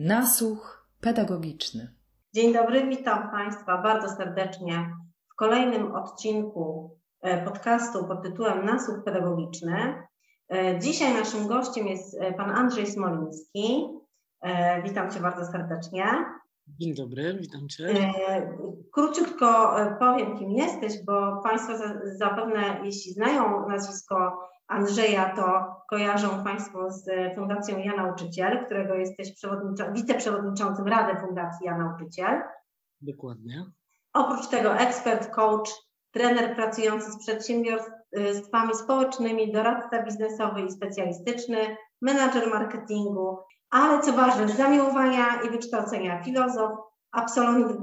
Nasłuch pedagogiczny. Dzień dobry, witam Państwa bardzo serdecznie w kolejnym odcinku e, podcastu pod tytułem Nasłuch pedagogiczny. E, dzisiaj naszym gościem jest e, pan Andrzej Smoliński. Witam Cię bardzo serdecznie. Dzień dobry, witam Cię. Króciutko powiem, kim jesteś, bo Państwo zapewne, jeśli znają nazwisko Andrzeja, to kojarzą Państwo z Fundacją Ja Nauczyciel, którego jesteś wiceprzewodniczącym Rady Fundacji Ja Nauczyciel. Dokładnie. Oprócz tego ekspert, coach, trener pracujący z przedsiębiorstwami społecznymi, doradca biznesowy i specjalistyczny, menadżer marketingu, ale co ważne, z zamiłowania i wykształcenia filozof, absolwent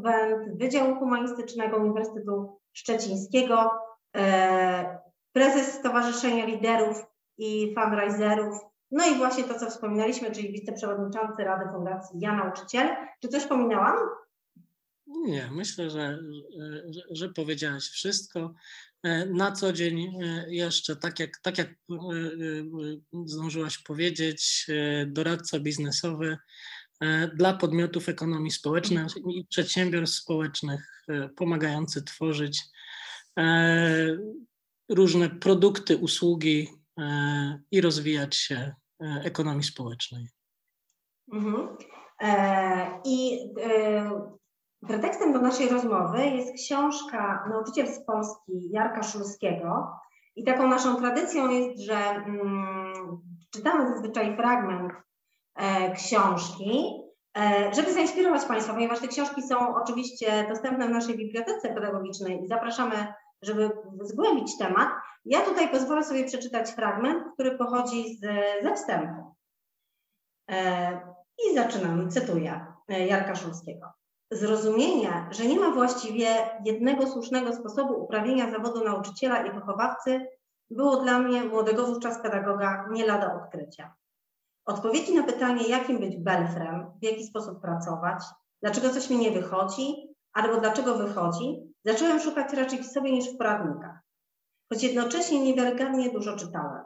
Wydziału Humanistycznego Uniwersytetu Szczecińskiego, e, prezes Stowarzyszenia Liderów i Fundraiserów, no i właśnie to, co wspominaliśmy, czyli wiceprzewodniczący Rady Fundacji Ja Nauczyciel. Czy coś pominęłam? Nie, myślę, że, że, że powiedziałaś wszystko. E, na co dzień e, jeszcze, tak jak, tak jak e, zdążyłaś powiedzieć, doradca biznesowy dla podmiotów ekonomii społecznej i przedsiębiorstw społecznych, pomagający tworzyć różne produkty, usługi i rozwijać się ekonomii społecznej. Mhm. I Pretekstem do naszej rozmowy jest książka Nauczyciel z Polski Jarka Szulskiego. I taką naszą tradycją jest, że mm, czytamy zazwyczaj fragment e, książki, e, żeby zainspirować Państwa, ponieważ te książki są oczywiście dostępne w naszej bibliotece pedagogicznej i zapraszamy, żeby zgłębić temat. Ja tutaj pozwolę sobie przeczytać fragment, który pochodzi z, ze wstępu. E, I zaczynam, cytuję e, Jarka Szulskiego zrozumienie, że nie ma właściwie jednego słusznego sposobu uprawienia zawodu nauczyciela i wychowawcy, było dla mnie, młodego wówczas pedagoga, nie lada odkrycia. Odpowiedzi na pytanie, jakim być belfrem, w jaki sposób pracować, dlaczego coś mi nie wychodzi, albo dlaczego wychodzi, zacząłem szukać raczej w sobie niż w poradnikach, choć jednocześnie niewiarygodnie dużo czytałem.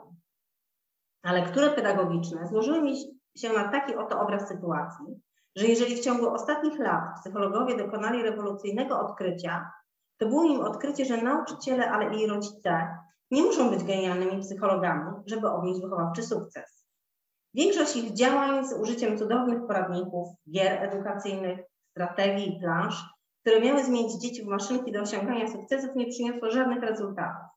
Ale które pedagogiczne złożyły mi się na taki oto obraz sytuacji, że jeżeli w ciągu ostatnich lat psychologowie dokonali rewolucyjnego odkrycia, to było im odkrycie, że nauczyciele, ale i rodzice nie muszą być genialnymi psychologami, żeby odnieść wychowawczy sukces. Większość ich działań z użyciem cudownych poradników, gier edukacyjnych, strategii i plansz, które miały zmienić dzieci w maszynki do osiągania sukcesów, nie przyniosło żadnych rezultatów.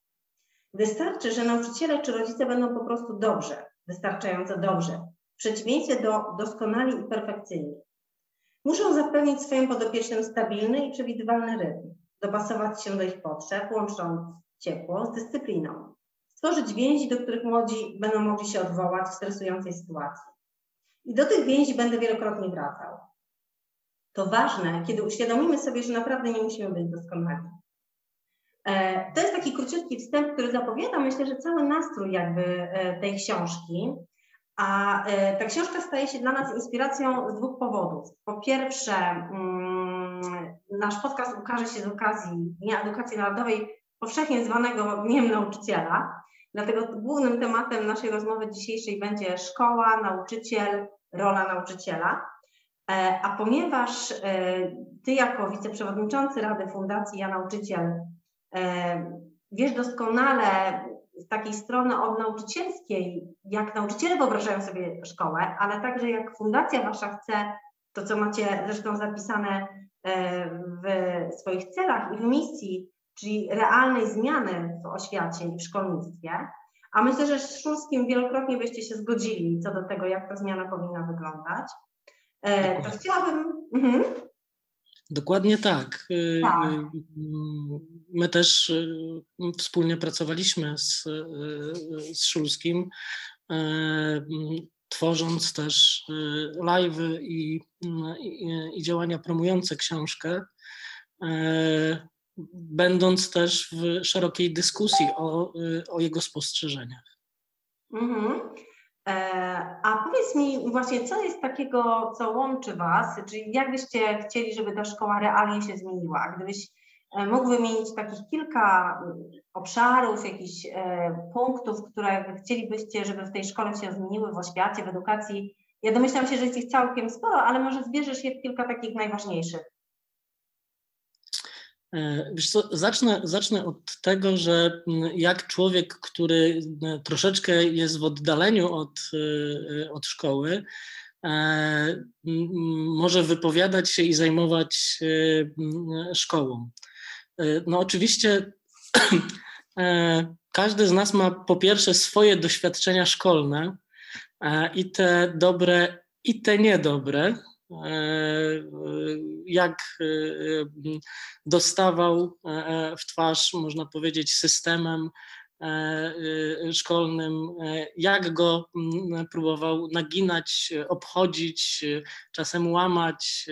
Wystarczy, że nauczyciele czy rodzice będą po prostu dobrze, wystarczająco dobrze, w przeciwieństwie do doskonali i perfekcyjni. Muszą zapewnić swoim podopiecznym stabilny i przewidywalny rytm, dopasować się do ich potrzeb, łącząc ciepło z dyscypliną, stworzyć więzi, do których młodzi będą mogli się odwołać w stresującej sytuacji. I do tych więzi będę wielokrotnie wracał. To ważne, kiedy uświadomimy sobie, że naprawdę nie musimy być doskonali. E, to jest taki króciutki wstęp, który zapowiada, myślę, że cały nastrój jakby e, tej książki. A e, ta książka staje się dla nas inspiracją z dwóch powodów. Po pierwsze, mm, nasz podcast ukaże się z okazji Dnia Edukacji Narodowej, powszechnie zwanego Dniem Nauczyciela. Dlatego głównym tematem naszej rozmowy dzisiejszej będzie szkoła, nauczyciel, rola nauczyciela. E, a ponieważ e, Ty, jako wiceprzewodniczący Rady Fundacji Ja Nauczyciel, wiesz doskonale, z takiej strony od nauczycielskiej, jak nauczyciele wyobrażają sobie szkołę, ale także jak fundacja wasza chce, to co macie zresztą zapisane e, w swoich celach i w misji, czyli realnej zmiany w oświacie i w szkolnictwie. A myślę, że z Szulskim wielokrotnie byście się zgodzili co do tego, jak ta zmiana powinna wyglądać. E, to chciałabym. Mhm. Dokładnie tak. Y, tak. Y, my też y, wspólnie pracowaliśmy z, z Szulskim, tworząc też live i, i, i działania promujące książkę, będąc też w szerokiej dyskusji o, o jego spostrzeżeniach. Mhm. E, a powiedz mi właśnie, co jest takiego, co łączy Was, czyli jak byście chcieli, żeby ta szkoła realnie się zmieniła? Gdybyś e, mógł wymienić takich kilka obszarów, jakichś e, punktów, które chcielibyście, żeby w tej szkole się zmieniły, w oświacie, w edukacji, Ja domyślam się, że jest ich całkiem sporo, ale może zbierzesz je w kilka takich najważniejszych. E, co, zacznę, zacznę od tego, że jak człowiek, który troszeczkę jest w oddaleniu od, e, od szkoły, e, może wypowiadać się i zajmować szkołą. No oczywiście każdy z nas ma po pierwsze swoje doświadczenia szkolne i te dobre, i te niedobre. Jak dostawał w twarz, można powiedzieć, systemem szkolnym, jak go próbował naginać, obchodzić, czasem łamać,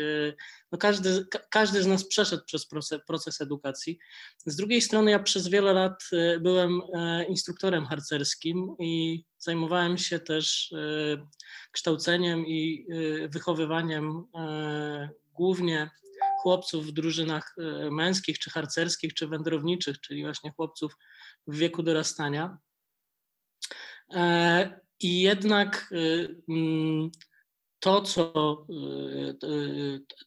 no każdy, każdy z nas przeszedł przez proces, proces edukacji. Z drugiej strony ja przez wiele lat e, byłem e, instruktorem harcerskim i zajmowałem się też e, kształceniem i wychowywaniem głównie chłopców w drużynach męskich, czy harcerskich, czy wędrowniczych, czyli właśnie chłopców w wieku dorastania. I jednak mm, to, co,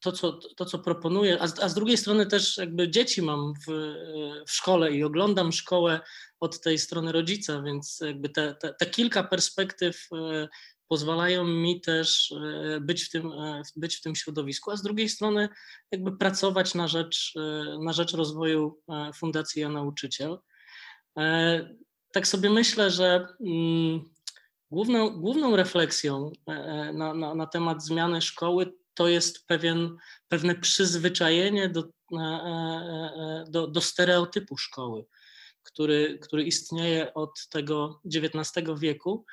to, co, to, co proponuję, a z, a z drugiej strony też jakby dzieci mam w, w szkole i oglądam szkołę od tej strony rodzica, więc jakby te, te, te kilka perspektyw pozwalają mi też być w, tym, być w tym środowisku, a z drugiej strony jakby pracować na rzecz, na rzecz rozwoju Fundacji Ja Nauczyciel. Tak sobie myślę, że mm, Główną, główną refleksją e, e, na, na, na temat zmiany szkoły to jest pewien, pewne przyzwyczajenie do, e, do, do stereotypu szkoły, który, który istnieje od tego XIX wieku.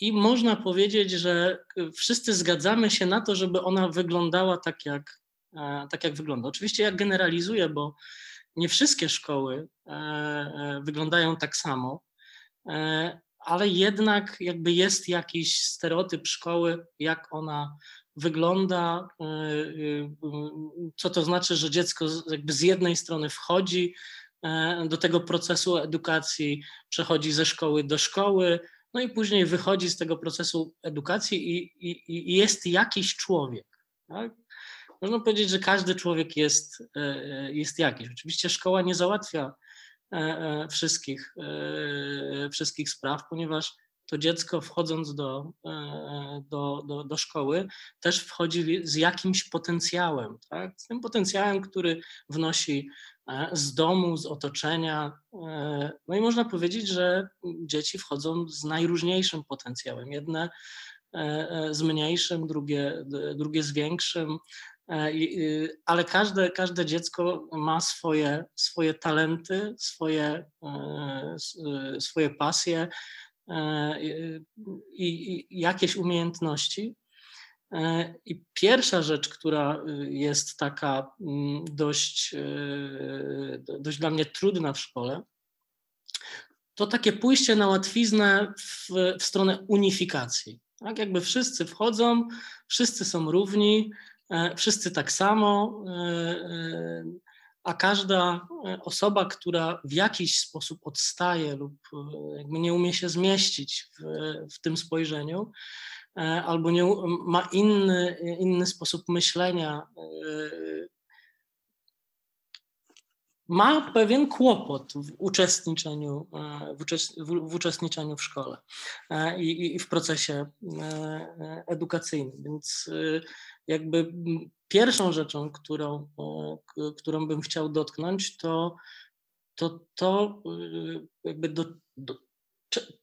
I można powiedzieć, że wszyscy zgadzamy się na to, żeby ona wyglądała tak, jak, tak jak wygląda. Oczywiście ja generalizuję, bo nie wszystkie szkoły wyglądają tak samo, ale jednak jakby jest jakiś stereotyp szkoły, jak ona wygląda, co to znaczy, że dziecko jakby z jednej strony wchodzi e, do tego procesu edukacji, przechodzi ze szkoły do szkoły, no i później wychodzi z tego procesu edukacji i, i, i jest jakiś człowiek. Tak? Można powiedzieć, że każdy człowiek jest, e, e, jest jakiś. Oczywiście szkoła nie załatwia E, wszystkich, wszystkich spraw, ponieważ to dziecko wchodząc do, do, do, do szkoły też wchodzi z jakimś potencjałem, tak? z tym potencjałem, który wnosi z domu, z otoczenia. No i można powiedzieć, że dzieci wchodzą z najróżniejszym potencjałem. Jedne z mniejszym, drugie, drugie z większym, E, ale każde, każde dziecko ma swoje, swoje talenty, swoje, e, swoje pasje e, i, i jakieś umiejętności. I pierwsza rzecz, która y, jest taka mm, dość, dość dla mnie trudna w szkole, to takie pójście na łatwiznę w, w stronę unifikacji. Tak, jakby wszyscy wchodzą, wszyscy są równi, E, wszyscy tak samo, e, e, a każda osoba, która w jakiś sposób odstaje lub jakby nie umie się zmieścić w, w tym spojrzeniu, albo nie, ma inny, inny sposób myślenia, ma pewien kłopot w uczestniczeniu w, w uczestniczeniu w szkole i, i w procesie edukacyjnym. Więc jakby pierwszą rzeczą, którą, którą bym chciał dotknąć, to to, to jakby do, do,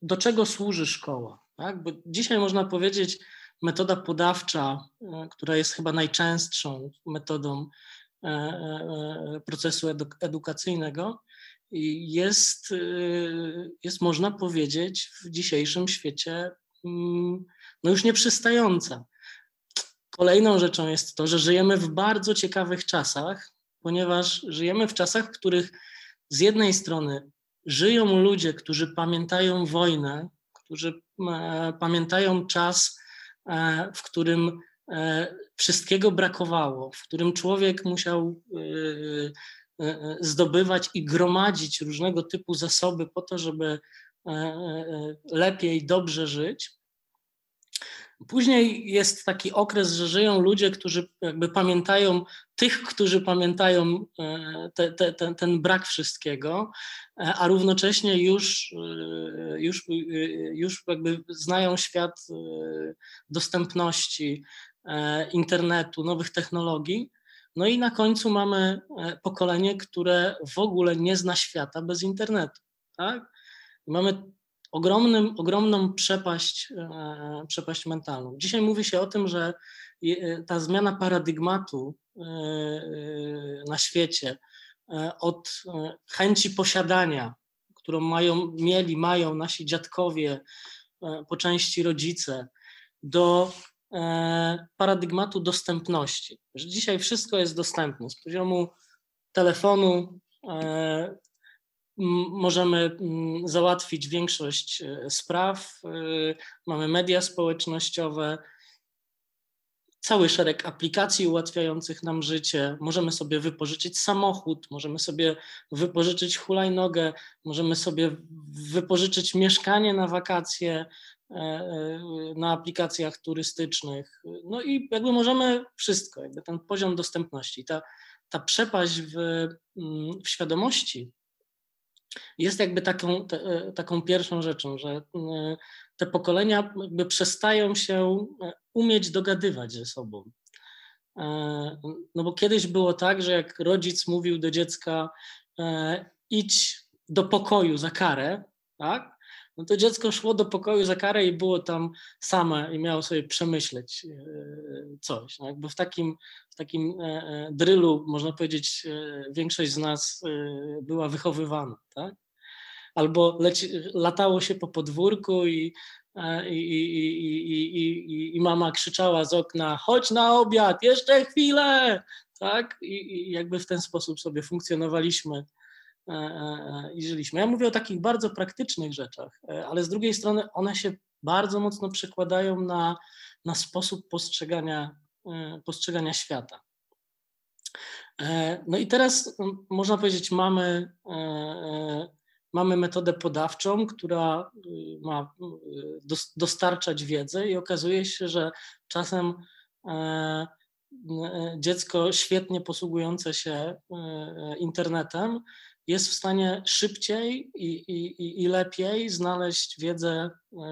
do czego służy szkoła. Tak? Bo dzisiaj można powiedzieć, metoda podawcza, e, która jest chyba najczęstszą metodą e, e, procesu edukacyjnego, jest, jest można powiedzieć w dzisiejszym świecie mm, no już nieprzystająca. Kolejną rzeczą jest to, że żyjemy w bardzo ciekawych czasach, ponieważ żyjemy w czasach, w których z jednej strony żyją ludzie, którzy pamiętają wojnę, którzy e, pamiętają czas, e, w którym e, wszystkiego brakowało, w którym człowiek musiał zdobywać i gromadzić różnego typu zasoby po to, żeby lepiej, dobrze żyć. Później jest taki okres, że żyją ludzie, którzy jakby pamiętają tych, którzy pamiętają e, te, te, te, ten brak wszystkiego, e, a równocześnie już, e, już, już jakby znają świat dostępności internetu, nowych technologii. No i na końcu mamy pokolenie, które w ogóle nie zna świata bez internetu. Tak? Mamy ogromnym, ogromną przepaść, e, przepaść mentalną. Dzisiaj mówi się o tym, że e, ta zmiana paradygmatu e, na świecie od chęci posiadania, którą mają, mieli, mają nasi dziadkowie, po części rodzice, do paradygmatu dostępności. Że dzisiaj wszystko jest dostępne z poziomu telefonu, możemy załatwić większość e, spraw. E, mamy media społecznościowe, cały szereg aplikacji ułatwiających nam życie. Możemy sobie wypożyczyć samochód, możemy sobie wypożyczyć hulajnogę, możemy sobie wypożyczyć mieszkanie na wakacje e, na aplikacjach turystycznych. No i jakby możemy wszystko, jakby ten poziom dostępności. Ta, ta przepaść w, w świadomości jest jakby taką, te, e, taką pierwszą rzeczą, że e, te pokolenia jakby przestają się e, umieć dogadywać ze sobą. No bo kiedyś było tak, że jak rodzic mówił do dziecka idź do pokoju za karę, tak? No to dziecko szło do pokoju za karę i było tam same i miało sobie przemyśleć e, coś. No jakby w takim, w takim e, e, drylu, można powiedzieć, większość z nas była wychowywana, tak? Albo leci, latało się po podwórku i, i, i, i, i, mama krzyczała z okna, chodź na obiad, jeszcze chwilę, tak? I, jakby w ten sposób sobie funkcjonowaliśmy i żyliśmy. Ja mówię o takich bardzo praktycznych rzeczach, e, ale z drugiej strony one się bardzo mocno przekładają na, na sposób postrzegania, postrzegania świata. No i teraz można powiedzieć, mamy, mamy metodę podawczą, która ma dostarczać wiedzę i okazuje się, że czasem dziecko świetnie posługujące się internetem jest w stanie szybciej i, i, i lepiej znaleźć wiedzę, e,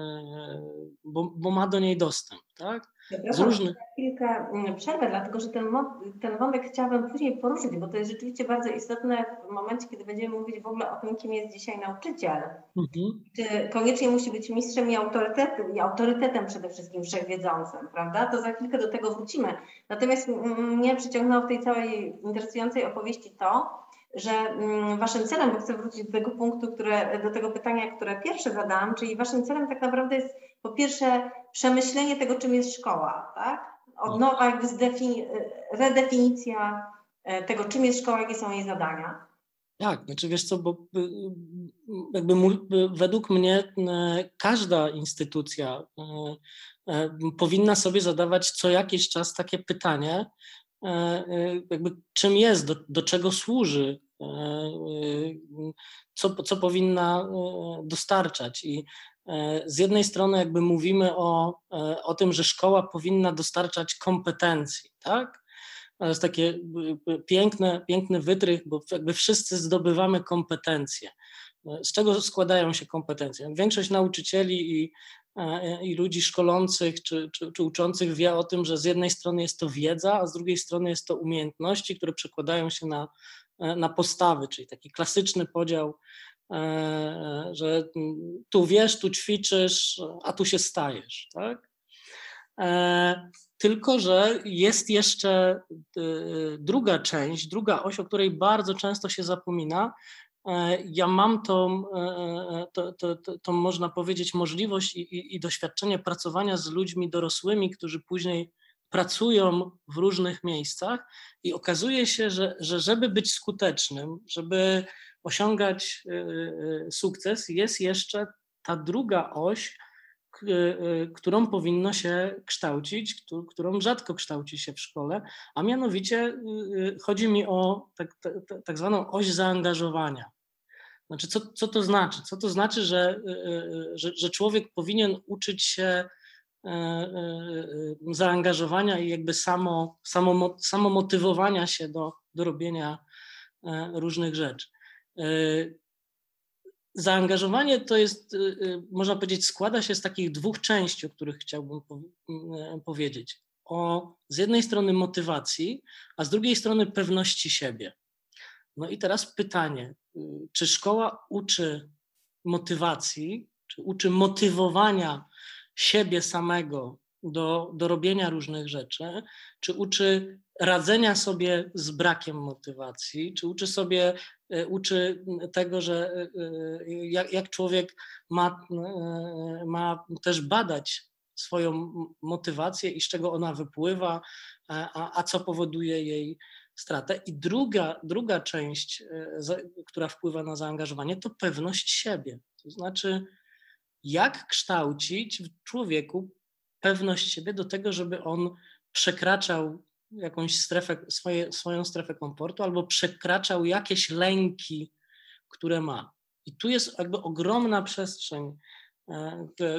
bo, bo ma do niej dostęp. Tak? Z różnych... Chwilkę mm, przerwę, dlatego że ten, ten wątek chciałabym później poruszyć, bo to jest rzeczywiście bardzo istotne w momencie, kiedy będziemy mówić w ogóle o tym, kim jest dzisiaj nauczyciel. Mhm. Czy koniecznie musi być mistrzem i autorytetem, i autorytetem przede wszystkim wszechwiedzącym, prawda? To za chwilkę do tego wrócimy. Natomiast mnie przyciągnęło w tej całej interesującej opowieści to, że mm, waszym celem, bo chcę wrócić do tego punktu, które, do tego pytania, które pierwsze zadałam, czyli waszym celem tak naprawdę jest po pierwsze przemyślenie tego, czym jest szkoła, tak? Od nowa jakby zdefini- redefinicja e, tego, czym jest szkoła, jakie są jej zadania. Tak, znaczy wiesz co, bo y, y, jakby według mnie każda instytucja powinna sobie zadawać co jakiś czas takie pytanie, jakby czym jest, do, do czego służy, e, co, co powinna dostarczać. I z jednej strony jakby mówimy o, o tym, że szkoła powinna dostarczać kompetencji, tak? To jest takie piękne, piękny wytrych, bo jakby wszyscy zdobywamy kompetencje. Z czego składają się kompetencje? Większość nauczycieli i i ludzi szkolących czy, czy, czy, uczących wie o tym, że z jednej strony jest to wiedza, a z drugiej strony jest to umiejętności, które przekładają się na, e, na postawy, czyli taki klasyczny podział, e, że tu wiesz, tu ćwiczysz, a tu się stajesz. Tak? E, tylko, że jest jeszcze druga część, druga oś, o której bardzo często się zapomina, E, ja mam tą, e, e, to, to, to, to można powiedzieć, możliwość i, i, i, doświadczenie pracowania z ludźmi dorosłymi, którzy później pracują w różnych miejscach i okazuje się, że, że żeby być skutecznym, żeby osiągać sukces, jest jeszcze ta druga oś, którą powinno się kształcić, którą rzadko kształci się w szkole, a mianowicie chodzi mi o tak, tak, tak zwaną oś zaangażowania. Znaczy, co, co to znaczy? Co to znaczy, że, że, że człowiek powinien uczyć się zaangażowania i jakby samo, samo, samo motywowania się do, do robienia różnych rzeczy. Zaangażowanie to jest, można powiedzieć, składa się z takich dwóch części, o których chciałbym powiedzieć. O z jednej strony motywacji, a z drugiej strony pewności siebie. No i teraz pytanie, czy szkoła uczy motywacji, czy uczy motywowania siebie samego do, do robienia różnych rzeczy, czy uczy radzenia sobie z brakiem motywacji, czy uczy sobie, e, uczy tego, że e, e, jak, jak człowiek ma, ma też badać swoją motywację i z czego ona wypływa, a, a co powoduje jej stratę. I druga, druga część, która wpływa na zaangażowanie, to pewność siebie. To znaczy, jak kształcić w człowieku pewność siebie do tego, żeby on przekraczał jakąś strefę, swoje, swoją strefę komfortu albo przekraczał jakieś lęki, które ma. I tu jest jakby ogromna przestrzeń, e,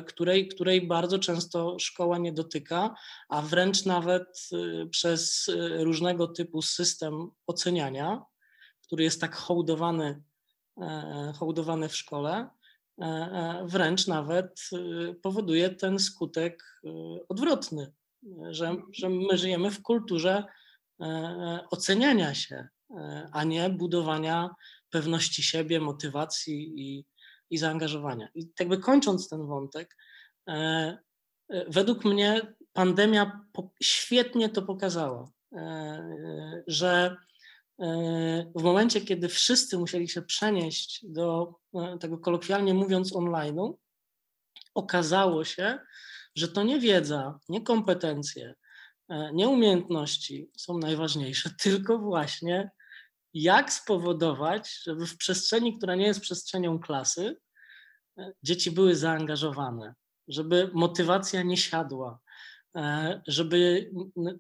której, której bardzo często szkoła nie dotyka, a wręcz nawet e, przez e, różnego typu system oceniania, który jest tak hołdowany, hołdowany w szkole, E, e, wręcz nawet powoduje ten skutek odwrotny, że, że my żyjemy w kulturze e, oceniania się, a nie budowania pewności siebie, motywacji i, i zaangażowania. I jakby kończąc ten wątek, według mnie pandemia świetnie to pokazała, że w momencie, kiedy wszyscy musieli się przenieść do e, tego kolokwialnie mówiąc online'u, okazało się, że to nie wiedza, nie kompetencje, e, nie umiejętności są najważniejsze, tylko właśnie jak spowodować, żeby w przestrzeni, która nie jest przestrzenią klasy, e, dzieci były zaangażowane, żeby motywacja nie siadła, żeby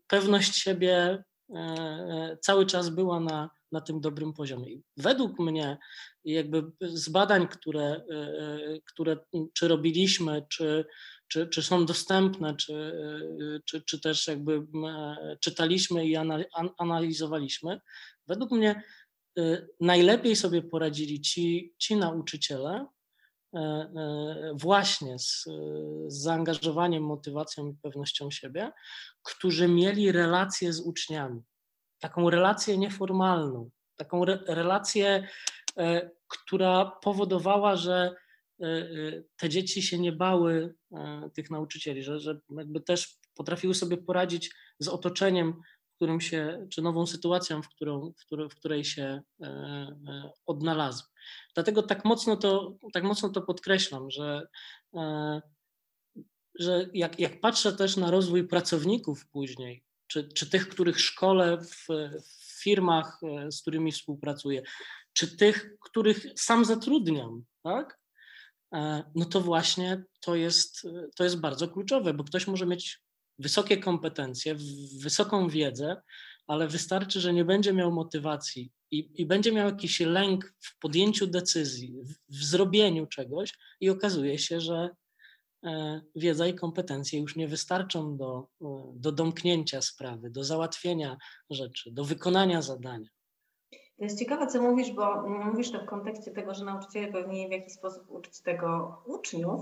pewność siebie E, e, cały czas była na, na tym dobrym poziomie. I według mnie, jakby z badań, które, e, które czy robiliśmy, czy, czy, czy są dostępne, czy, czy, czy też jakby czytaliśmy i analizowaliśmy, według mnie najlepiej sobie poradzili ci, ci nauczyciele, właśnie z, z zaangażowaniem, motywacją i pewnością siebie, którzy mieli relację z uczniami. Taką relację nieformalną, taką re relację, e, która powodowała, że e, e, te dzieci się nie bały tych nauczycieli, że, że jakby też potrafiły sobie poradzić z otoczeniem, w którym się, czy nową sytuacją, w, którą, w, w której się odnalazły. Dlatego tak mocno to, tak mocno to podkreślam, że że jak, jak patrzę też na rozwój pracowników później, czy, czy tych, których szkole w, w firmach, e, z którymi współpracuję, czy tych, których sam zatrudniam, tak? E, no to właśnie to jest, to jest bardzo kluczowe, bo ktoś może mieć wysokie kompetencje, wysoką wiedzę, ale wystarczy, że nie będzie miał motywacji i, i będzie miał jakiś lęk w podjęciu decyzji, w, w zrobieniu czegoś, i okazuje się, że E, wiedza i kompetencje już nie wystarczą do, e, do domknięcia sprawy, do załatwienia rzeczy, do wykonania zadania. To jest ciekawe, co mówisz, bo mówisz to w kontekście tego, że nauczyciele powinni w jakiś sposób uczyć tego uczniów,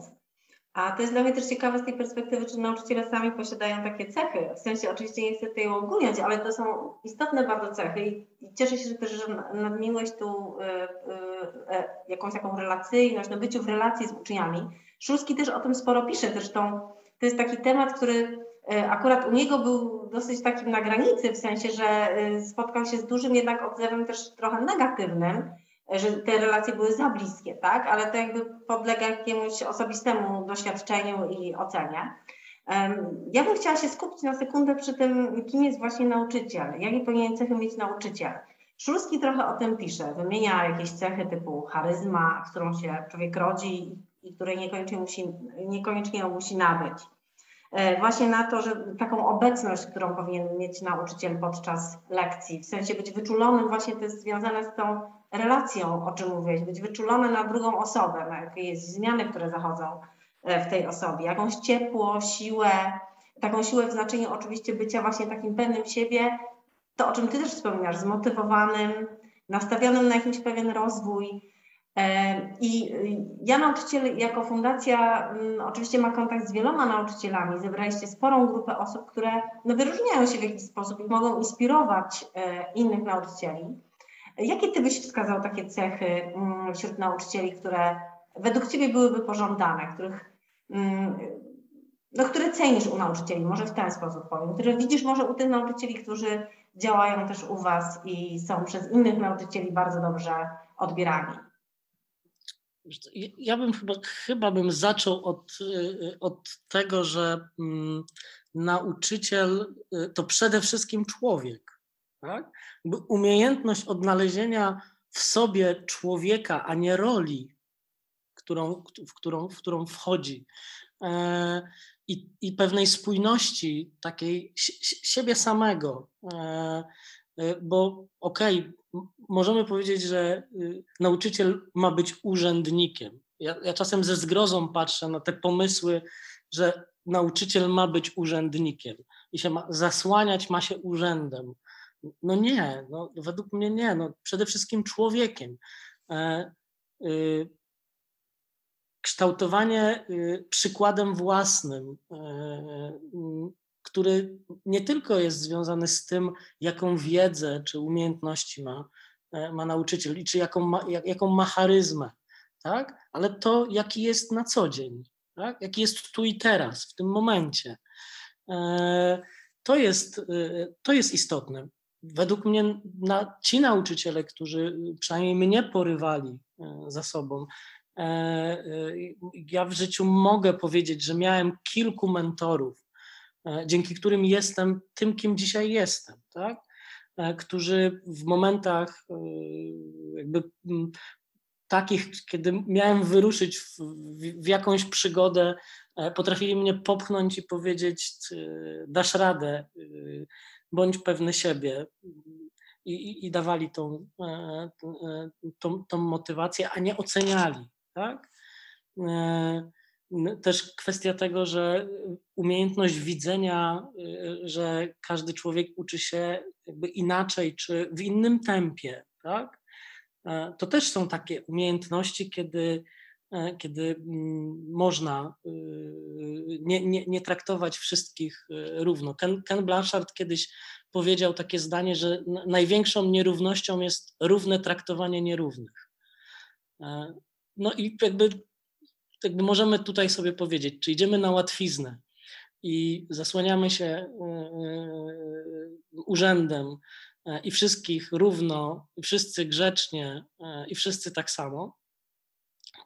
a to jest dla mnie też ciekawe z tej perspektywy, czy nauczyciele sami posiadają takie cechy. W sensie oczywiście nie chcę tutaj ogólniać, ale to są istotne bardzo cechy i, cieszę się że też, że nadmieniłeś tu y, y, y, jakąś taką relacyjność, no byciu w relacji z uczniami Szulski też o tym sporo pisze, zresztą to jest taki temat, który e, akurat u niego był dosyć takim na granicy, w sensie, że e, spotkał się z dużym jednak odzewem też trochę negatywnym, że te relacje były za bliskie, tak? Ale to jakby podlega jakiemuś osobistemu doświadczeniu i ocenie. Ja bym chciała się skupić na sekundę przy tym, kim jest właśnie nauczyciel, jakie powinien cechy mieć nauczyciel. Szulski trochę o tym pisze, wymienia jakieś cechy typu charyzma, którą się człowiek rodzi i której niekoniecznie musi, niekoniecznie musi nabyć. E, właśnie na to, że taką obecność, którą powinien mieć nauczyciel podczas lekcji, w sensie być wyczulonym, właśnie to jest związane z tą relacją, o czym mówiłeś, być wyczulony na drugą osobę, na jakieś zmiany, które zachodzą w tej osobie, jakąś ciepło, siłę, taką siłę w znaczeniu oczywiście bycia właśnie takim pewnym siebie, to o czym Ty też wspominasz, zmotywowanym, nastawionym na jakiś pewien rozwój. I ja nauczyciel jako fundacja mm, oczywiście ma kontakt z wieloma nauczycielami. Zebraliście sporą grupę osób, które no, wyróżniają się w jakiś sposób i mogą inspirować e, innych nauczycieli. Jakie Ty byś wskazał takie cechy mm, wśród nauczycieli, które według Ciebie byłyby pożądane, których, mm, no, które cenisz u nauczycieli, może w ten sposób powiem, które widzisz może u tych nauczycieli, którzy działają też u Was i są przez innych nauczycieli bardzo dobrze odbierani? Ja bym chyba, chyba bym zaczął od, od tego, że mm, nauczyciel y, to przede wszystkim człowiek. Tak? Umiejętność odnalezienia w sobie człowieka, a nie roli, którą, w, którą, w którą wchodzi. E, i, i pewnej spójności takiej siebie samego. E, e, bo okej, okay, możemy powiedzieć, że y, nauczyciel ma być urzędnikiem. Ja, ja czasem ze zgrozą patrzę na te pomysły, że nauczyciel ma być urzędnikiem i się ma, zasłaniać ma się urzędem. No nie, no, według mnie nie. No, przede wszystkim człowiekiem. E, y, kształtowanie y, przykładem własnym, y, y, który nie tylko jest związany z tym, jaką wiedzę czy umiejętności ma, e, ma nauczyciel i czy jaką ma, jaką ma charyzmę, tak? ale to, jaki jest na co dzień, tak? jaki jest tu i teraz, w tym momencie. E, to jest, to jest istotne. Według mnie na, ci nauczyciele, którzy przynajmniej mnie porywali e, za sobą, E, e, ja w życiu mogę powiedzieć, że miałem kilku mentorów, e, dzięki którym jestem tym, kim dzisiaj jestem, tak? którzy w momentach jakby takich, kiedy miałem wyruszyć w, w, jakąś przygodę, potrafili mnie popchnąć i powiedzieć: Dasz radę, bądź pewny siebie. I, i, i dawali tą, tą, tą motywację, a nie oceniali tak? E, też kwestia tego, że umiejętność widzenia, e, że każdy człowiek uczy się jakby inaczej czy w innym tempie, tak? E, to też są takie umiejętności, kiedy, kiedy mm, można nie, nie, nie traktować wszystkich równo. Ken, Ken Blanchard kiedyś powiedział takie zdanie, że największą nierównością jest równe traktowanie nierównych. No i jakby, jakby możemy tutaj sobie powiedzieć, czy idziemy na łatwiznę i zasłaniamy się e, e, urzędem e, i wszystkich równo, i wszyscy grzecznie i wszyscy tak samo,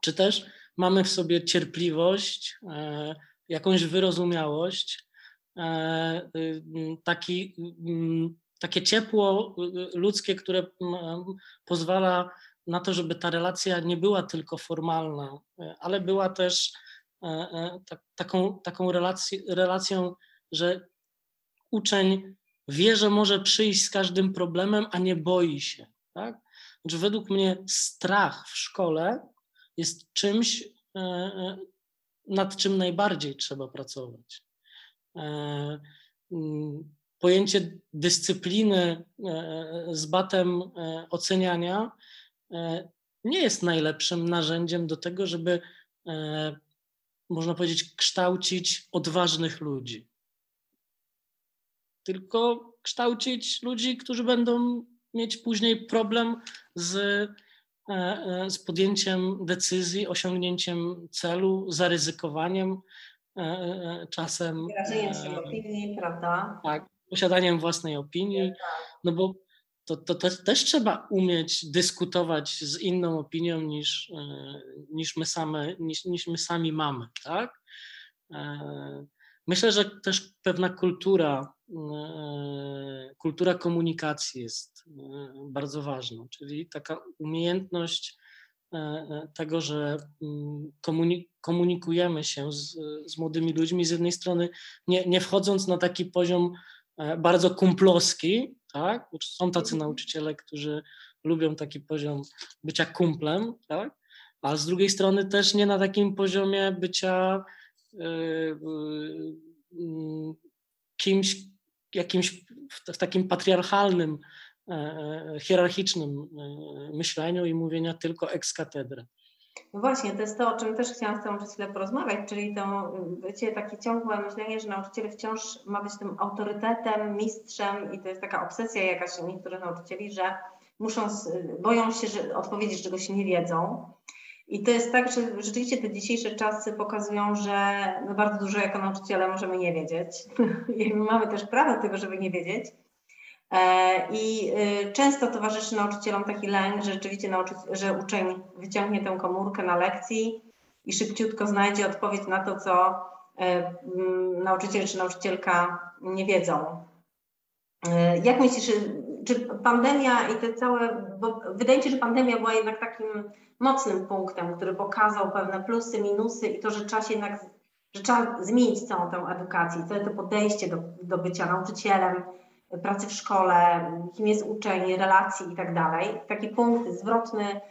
czy też mamy w sobie cierpliwość, jakąś wyrozumiałość, taki, takie ciepło ludzkie, które pozwala na to, żeby ta relacja nie była tylko formalna, e, ale była też e, e, tak, taką, taką relacją, że uczeń wie, że może przyjść z każdym problemem, a nie boi się. Tak? Znaczy, według mnie strach w szkole jest czymś, nad czym najbardziej trzeba pracować. Pojęcie dyscypliny z batem oceniania nie jest najlepszym narzędziem do tego, żeby, e, można powiedzieć, kształcić odważnych ludzi. Tylko kształcić ludzi, którzy będą mieć później problem z, e, z podjęciem decyzji, osiągnięciem celu, zaryzykowaniem czasem. Wyrażeniem swojej opinii, prawda? Tak, posiadaniem własnej opinii, no bo to, to, też trzeba umieć dyskutować z inną opinią niż, e, niż, my, same, niż, niż my sami mamy, tak? E, myślę, że też pewna kultura, e, kultura komunikacji jest bardzo ważna, czyli taka umiejętność tego, że mm, komunikujemy się z, z młodymi ludźmi, z jednej strony nie, nie wchodząc na taki poziom bardzo kumplowski, tak? Są tacy nauczyciele, którzy lubią taki poziom bycia kumplem, tak? a z drugiej strony też nie na takim poziomie bycia kimś, jakimś w takim patriarchalnym, hierarchicznym myśleniu i mówienia tylko ex cathedra. No właśnie, to jest to, o czym też chciałam z Tobą przez chwilę porozmawiać, czyli to, wiecie, takie ciągłe myślenie, że nauczyciel wciąż ma być tym autorytetem, mistrzem i to jest taka obsesja jakaś niektórych nauczycieli, że muszą, boją się że odpowiedzieć, czego się nie wiedzą. I to jest tak, że rzeczywiście te dzisiejsze czasy pokazują, że no bardzo dużo jako nauczyciele możemy nie wiedzieć. I mamy też prawo tego, żeby nie wiedzieć. E, I y, często towarzyszy nauczycielom taki lęk, że rzeczywiście nauczy, że uczeń wyciągnie tę komórkę na lekcji i szybciutko znajdzie odpowiedź na to, co e, nauczyciel czy nauczycielka nie wiedzą. E, jak myślisz, czy pandemia i te całe, bo wydaje się, że pandemia była jednak takim mocnym punktem, który pokazał pewne plusy, minusy i to, że trzeba się jednak, że trzeba zmienić całą tę edukację, całe to podejście do, do bycia nauczycielem, pracy w szkole, kim jest uczeń, relacji i tak dalej. Taki punkt zwrotny,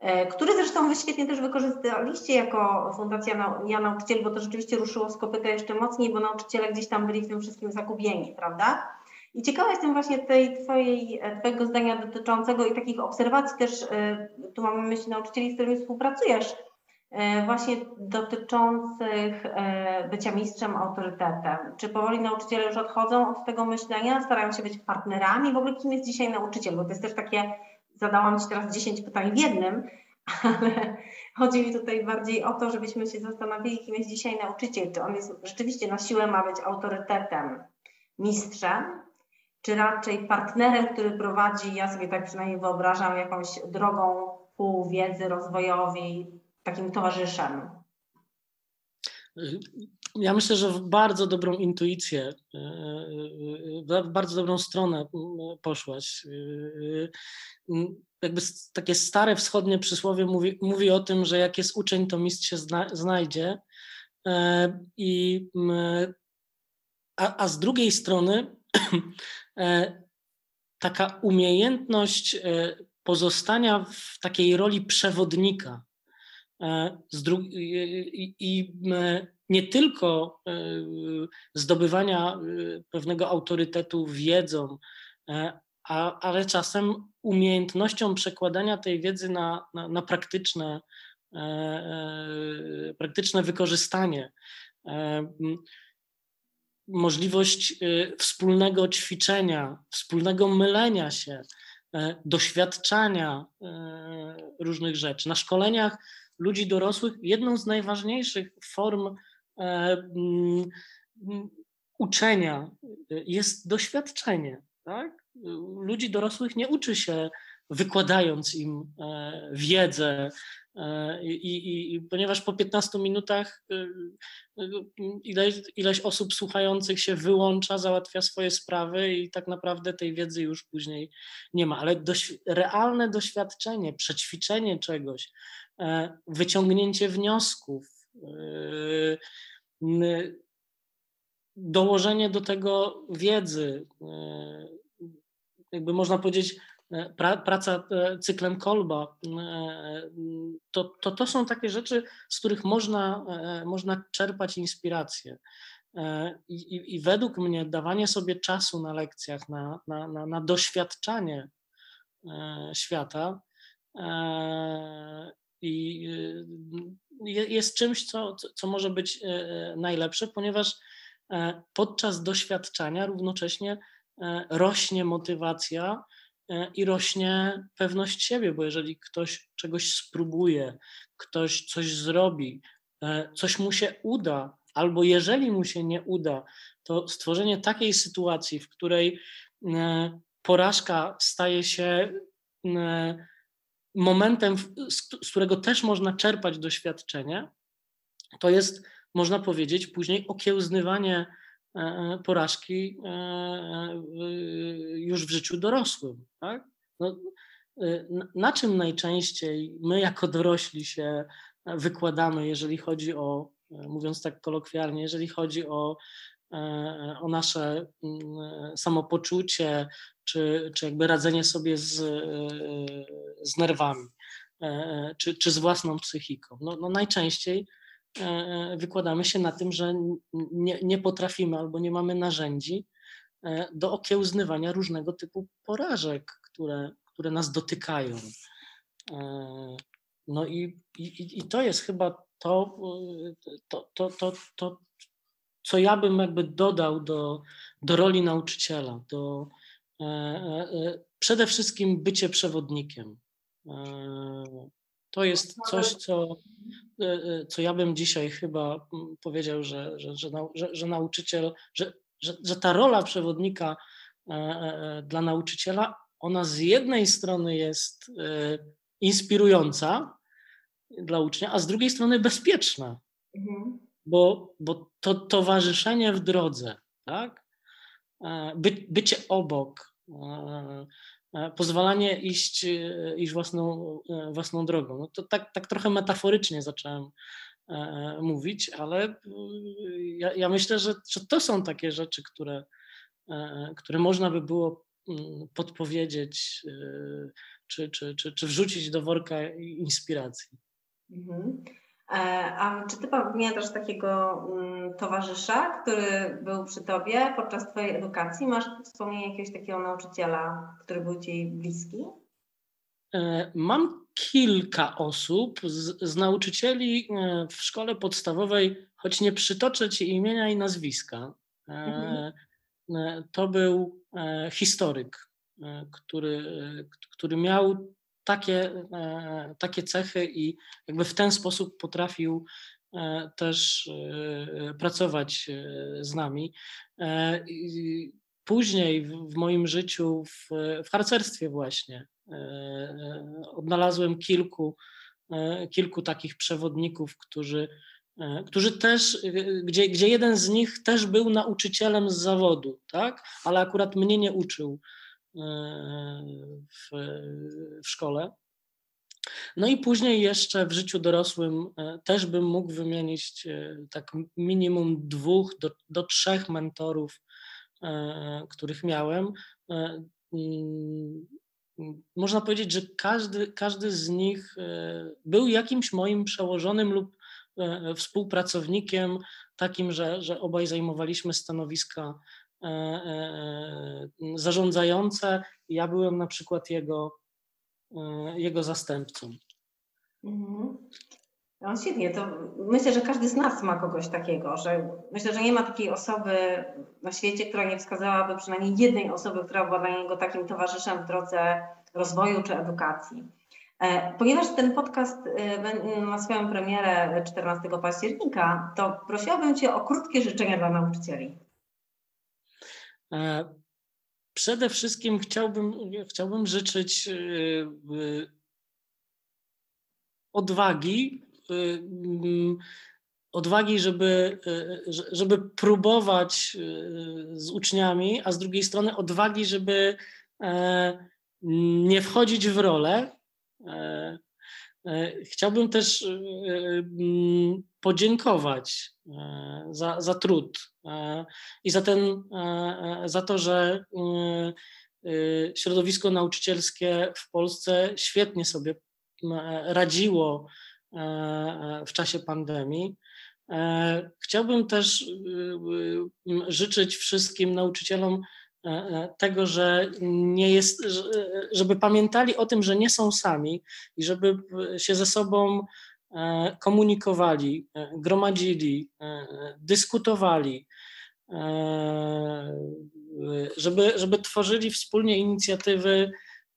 e, który zresztą wy świetnie też wykorzystaliście jako Fundacja Ja Nauczyciel, bo to rzeczywiście ruszyło z kopyka jeszcze mocniej, bo nauczyciele gdzieś tam byli w tym wszystkim zagubieni, prawda? I ciekawa jestem właśnie tej twojej, e, Twojego zdania dotyczącego i takich obserwacji też, e, tu mamy myśli nauczycieli, z którymi współpracujesz, właśnie dotyczących e, bycia mistrzem, autorytetem. Czy powoli nauczyciele już odchodzą od tego myślenia, starają się być partnerami? W ogóle kim jest dzisiaj nauczyciel? Bo to jest też takie, zadałam Ci teraz 10 pytań w jednym, ale chodzi mi tutaj bardziej o to, żebyśmy się zastanowili, kim jest dzisiaj nauczyciel. Czy on jest rzeczywiście na siłę ma być autorytetem, mistrzem, czy raczej partnerem, który prowadzi, ja sobie tak przynajmniej wyobrażam, jakąś drogą ku wiedzy rozwojowi, takim towarzyszem? Ja myślę, że w bardzo dobrą intuicję, e, e, w bardzo dobrą stronę poszłaś. E, jakby takie stare wschodnie przysłowie mówi, mówi o tym, że jak jest uczeń, to mistrz się zna, znajdzie. I, a, a z drugiej strony taka umiejętność pozostania w takiej roli przewodnika, E, i e, nie tylko e, zdobywania pewnego autorytetu wiedzą, ale czasem umiejętnością przekładania tej wiedzy na, na, na praktyczne, praktyczne wykorzystanie. Możliwość wspólnego ćwiczenia, wspólnego mylenia się, doświadczania różnych rzeczy. Na szkoleniach ludzi dorosłych, jedną z najważniejszych form e, mm, uczenia jest doświadczenie. Tak? Ludzi dorosłych nie uczy się wykładając im e, wiedzę. E, I, i, i ponieważ po 15 minutach ileś, ileś osób słuchających się wyłącza, załatwia swoje sprawy i tak naprawdę tej wiedzy już później nie ma. Ale doś, realne doświadczenie, przećwiczenie czegoś, wyciągnięcie wniosków, e, dołożenie do tego wiedzy, e, jakby można powiedzieć, praca cyklem Kolba, to, to, to są takie rzeczy, z których można, można czerpać inspirację. I, i, I, według mnie dawanie sobie czasu na lekcjach, na, na, na, na doświadczanie świata i y, jest czymś, co, co może być e, e, najlepsze, ponieważ e, podczas doświadczania równocześnie rośnie motywacja i rośnie pewność siebie, bo jeżeli ktoś czegoś spróbuje, ktoś coś zrobi, coś mu się uda, albo jeżeli mu się nie uda, to stworzenie takiej sytuacji, w której porażka staje się momentem, z którego też można czerpać doświadczenie, to jest, można powiedzieć, później okiełznywanie e, e, porażki e, już w życiu dorosłym. Tak? No, na czym najczęściej my jako dorośli się wykładamy, jeżeli chodzi o, mówiąc tak kolokwialnie, jeżeli chodzi o, o nasze mm, samopoczucie, czy, czy jakby radzenie sobie z, z nerwami. czy, czy z własną psychiką? No, no najczęściej wykładamy się na tym, że nie, nie potrafimy albo nie mamy narzędzi do okiełznywania różnego typu porażek, które, które nas dotykają. No i, i, i to jest chyba to, to, to, to, to, co ja bym jakby dodał do, do roli nauczyciela, do e, e, przede wszystkim bycie przewodnikiem. E, to jest coś, co, co ja bym dzisiaj chyba powiedział, że, że, że, że, że nauczyciel, że, że, że ta rola przewodnika dla nauczyciela, ona z jednej strony jest inspirująca, dla ucznia, a z drugiej strony bezpieczna. Mhm. Bo, bo to towarzyszenie w drodze, tak? E, By, bycie obok, e, e, pozwalanie iść, iść własną, własną drogą. No to tak, tak trochę metaforycznie zacząłem mówić, ale ja, ja myślę, że, że to są takie rzeczy, które, które można by było mm, podpowiedzieć czy, czy, czy, czy wrzucić do worka inspiracji. Mhm. E, a czy ty pamiętasz takiego mm, towarzysza, który był przy tobie podczas twojej edukacji? Masz wspomnienie jakiegoś takiego nauczyciela, który był ci bliski? E, mam kilka osób z, z, nauczycieli e, w szkole podstawowej, choć nie przytoczę ci imienia i nazwiska. Mhm. To był historyk, który, który miał takie, e, takie cechy i jakby w ten sposób potrafił e, też e, pracować z nami. Później w moim życiu, w, w harcerstwie właśnie, odnalazłem kilku, kilku takich przewodników, którzy, którzy też, gdzie, gdzie jeden z nich też był nauczycielem z zawodu, tak? ale akurat mnie nie uczył w, w szkole. No i później jeszcze w życiu dorosłym e, też bym mógł wymienić e, tak minimum dwóch do, do trzech mentorów, e, których miałem. Mm, można powiedzieć, że każdy, każdy z nich był jakimś moim przełożonym lub współpracownikiem, takim, że, że obaj zajmowaliśmy stanowiska E, e, zarządzające. Ja byłem na przykład jego, e, jego zastępcą. Mhm. No świetnie, to myślę, że każdy z nas ma kogoś takiego, że myślę, że nie ma takiej osoby na świecie, która nie wskazałaby przynajmniej jednej osoby, która była dla niego takim towarzyszem w drodze rozwoju czy edukacji. Ponieważ ten podcast ma swoją premierę 14 października, to prosiłabym Cię o krótkie życzenia dla nauczycieli. E, przede wszystkim chciałbym, chciałbym życzyć e, odwagi, e, odwagi, żeby, żeby próbować z uczniami, a z drugiej strony odwagi, żeby nie wchodzić w rolę. Chciałbym też podziękować za, za trud i za, ten, za to, że środowisko nauczycielskie w Polsce świetnie sobie radziło w czasie pandemii. Chciałbym też życzyć wszystkim nauczycielom tego, że nie jest, żeby pamiętali o tym, że nie są sami i żeby się ze sobą komunikowali, gromadzili, dyskutowali, żeby, żeby tworzyli wspólnie inicjatywy,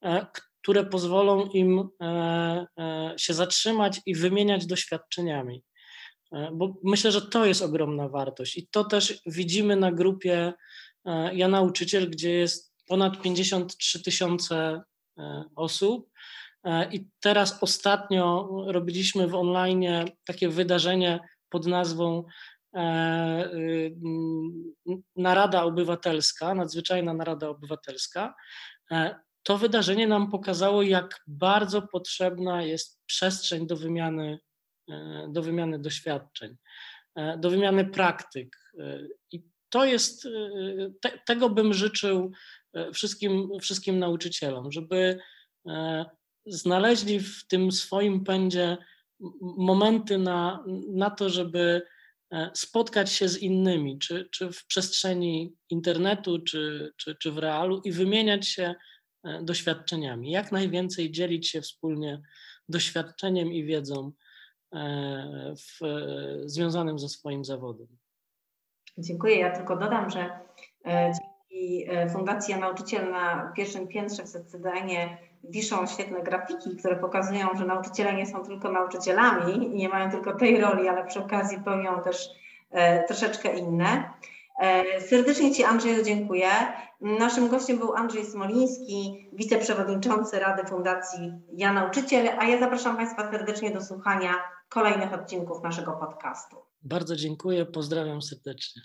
e, które pozwolą im e, e, się zatrzymać i wymieniać doświadczeniami. Bo myślę, że to jest ogromna wartość i to też widzimy na grupie Ja Nauczyciel, gdzie jest ponad 53 tysiące osób. I teraz ostatnio robiliśmy w online takie wydarzenie pod nazwą E, y, narada Obywatelska, nadzwyczajna Narada Obywatelska, e, to wydarzenie nam pokazało, jak bardzo potrzebna jest przestrzeń do wymiany, e, do wymiany doświadczeń, do wymiany praktyk. I to jest, te, tego bym życzył wszystkim, wszystkim nauczycielom, żeby znaleźli w tym swoim pędzie momenty na, na to, żeby e, spotkać się z innymi, czy, czy w przestrzeni internetu, czy, czy, czy w realu i wymieniać się e, doświadczeniami. Jak najwięcej dzielić się wspólnie doświadczeniem i wiedzą w, związanym ze swoim zawodem. Dziękuję. Ja tylko dodam, że dzięki Fundacji Nauczyciel na pierwszym piętrze w Secydanie wiszą świetne grafiki, które pokazują, że nauczyciele nie są tylko nauczycielami i nie mają tylko tej roli, ale przy okazji pełnią też e, troszeczkę inne. E, serdecznie Ci Andrzeju dziękuję. Naszym gościem był Andrzej Smoliński, wiceprzewodniczący Rady Fundacji Ja Nauczyciel, a ja zapraszam Państwa serdecznie do słuchania kolejnych odcinków naszego podcastu. Bardzo dziękuję, pozdrawiam serdecznie.